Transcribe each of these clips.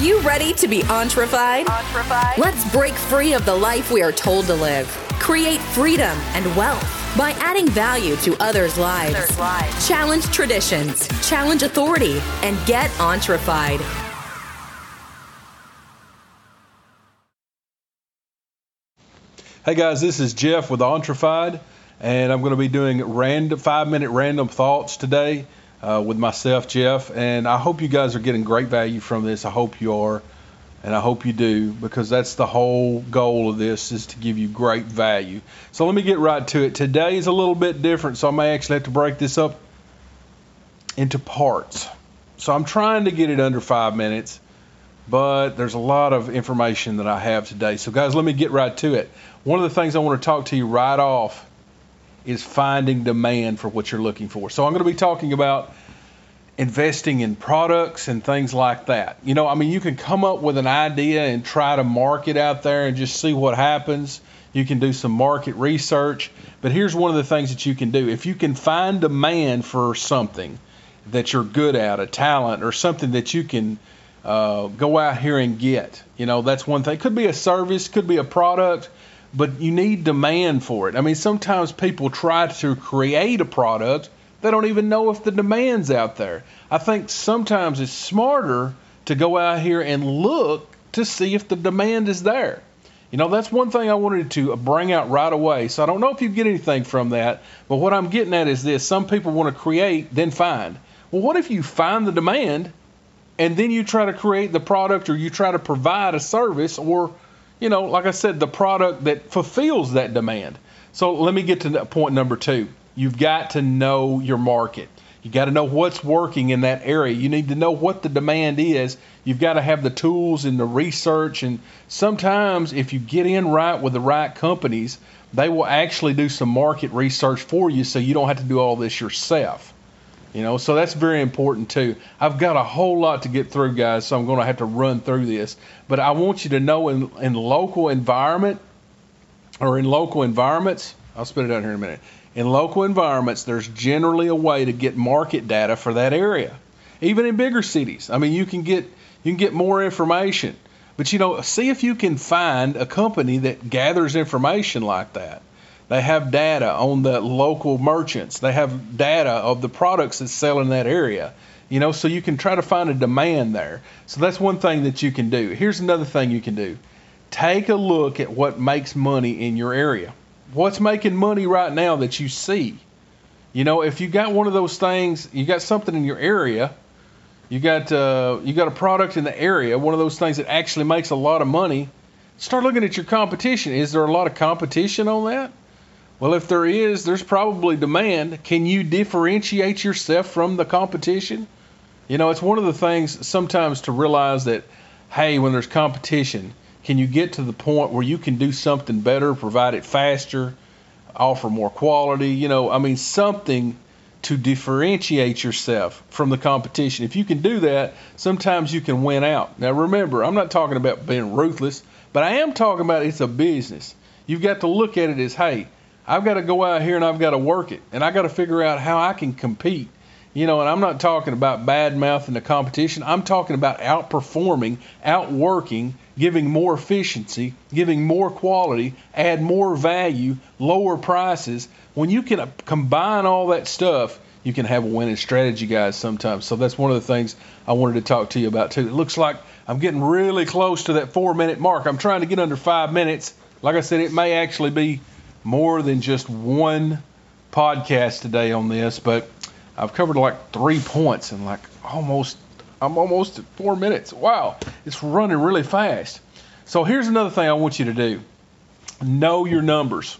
you ready to be entrefied? Let's break free of the life we are told to live. Create freedom and wealth by adding value to others' lives. Others' lives. Challenge traditions, challenge authority, and get entrefied. Hey guys, this is Jeff with Entrefied, and I'm going to be doing random five minute random thoughts today uh, with myself, Jeff. And I hope you guys are getting great value from this. I hope you are, and I hope you do because that's the whole goal of this is to give you great value. So let me get right to it. Today is a little bit different, so I may actually have to break this up into parts. So I'm trying to get it under five minutes but there's a lot of information that I have today. So, guys, let me get right to it. One of the things I want to talk to you right off is finding demand for what you're looking for. So, I'm going to be talking about investing in products and things like that. You know, I mean, you can come up with an idea and try to market out there and just see what happens. You can do some market research. But here's one of the things that you can do if you can find demand for something that you're good at, a talent, or something that you can uh, go out here and get. You know, that's one thing. Could be a service, could be a product, but you need demand for it. I mean, sometimes people try to create a product, they don't even know if the demand's out there. I think sometimes it's smarter to go out here and look to see if the demand is there. You know, that's one thing I wanted to bring out right away. So I don't know if you get anything from that, but what I'm getting at is this some people want to create, then find. Well, what if you find the demand and then you try to create the product or you try to provide a service or you know like i said the product that fulfills that demand. So let me get to point number two. You've got to know your market. You got to know what's working in that area. You need to know what the demand is. You've got to have the tools and the research and sometimes if you get in right with the right companies they will actually do some market research for you so you don't have to do all this yourself you know, so that's very important too. I've got a whole lot to get through, guys, so I'm going to have to run through this. But I want you to know in, in local environment or in local environments, I'll spit it out here in a minute. In local environments, there's generally a way to get market data for that area. Even in bigger cities, I mean, you can get you can get more information. But you know, see if you can find a company that gathers information like that. They have data on the local merchants. They have data of the products that sell in that area. You know, so you can try to find a demand there. So that's one thing that you can do. Here's another thing you can do. Take a look at what makes money in your area. What's making money right now that you see? You know, if you got one of those things, you got something in your area, you got uh, you got a product in the area, one of those things that actually makes a lot of money. Start looking at your competition. Is there a lot of competition on that? Well, if there is, there's probably demand. Can you differentiate yourself from the competition? You know, it's one of the things sometimes to realize that, hey, when there's competition, can you get to the point where you can do something better, provide it faster, offer more quality? You know, I mean, something to differentiate yourself from the competition. If you can do that, sometimes you can win out. Now, remember, I'm not talking about being ruthless, but I am talking about it's a business. You've got to look at it as, hey, I've got to go out here and I've got to work it, and I got to figure out how I can compete. You know, and I'm not talking about bad mouthing the competition. I'm talking about outperforming, outworking, giving more efficiency, giving more quality, add more value, lower prices. When you can combine all that stuff, you can have a winning strategy, guys, sometimes. So that's one of the things I wanted to talk to you about, too. It looks like I'm getting really close to that four minute mark. I'm trying to get under five minutes. Like I said, it may actually be more than just one podcast today on this, but I've covered like three points in like almost I'm almost at four minutes. Wow, it's running really fast. So here's another thing I want you to do. Know your numbers.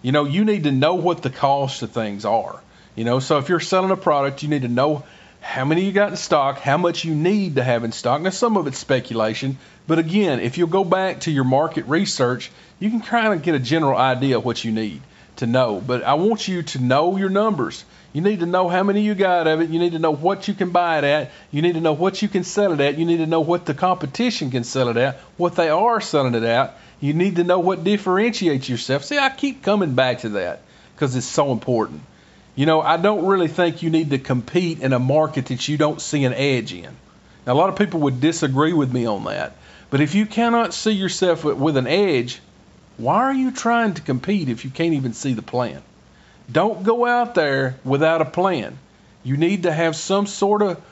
You know, you need to know what the cost of things are. You know, so if you're selling a product, you need to know how many you got in stock, how much you need to have in stock. Now, some of it's speculation, but again, if you'll go back to your market research, you can kind of get a general idea of what you need to know. But I want you to know your numbers. You need to know how many you got of it. You need to know what you can buy it at. You need to know what you can sell it at. You need to know what the competition can sell it at, what they are selling it at. You need to know what differentiates yourself. See, I keep coming back to that because it's so important. You know, I don't really think you need to compete in a market that you don't see an edge in. Now, a lot of people would disagree with me on that. But if you cannot see yourself with an edge, why are you trying to compete if you can't even see the plan? Don't go out there without a plan. You need to have some sort of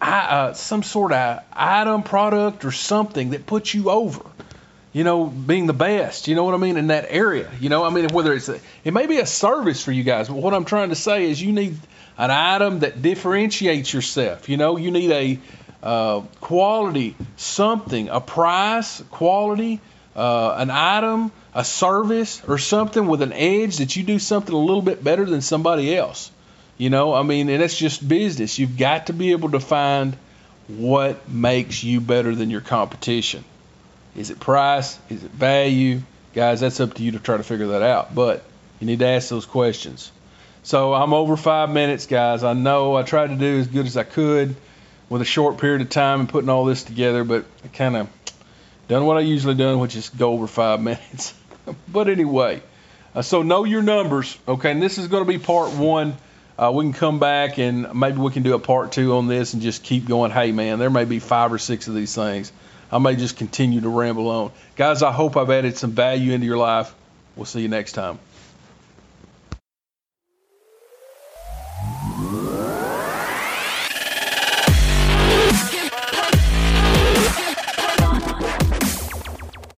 uh, some sort of item, product, or something that puts you over. You know, being the best. You know what I mean in that area. You know, I mean whether it's a, it may be a service for you guys, but what I'm trying to say is you need an item that differentiates yourself. You know, you need a uh, quality, something, a price, quality, uh, an item, a service, or something with an edge that you do something a little bit better than somebody else. You know, I mean, and it's just business. You've got to be able to find what makes you better than your competition. Is it price? Is it value? Guys, that's up to you to try to figure that out. But you need to ask those questions. So I'm over five minutes, guys. I know I tried to do as good as I could with a short period of time and putting all this together, but I kind of done what I usually done, which is go over five minutes. but anyway, uh, so know your numbers, okay? And this is going to be part one. Uh, we can come back and maybe we can do a part two on this and just keep going. Hey, man, there may be five or six of these things. I may just continue to ramble on. Guys, I hope I've added some value into your life. We'll see you next time.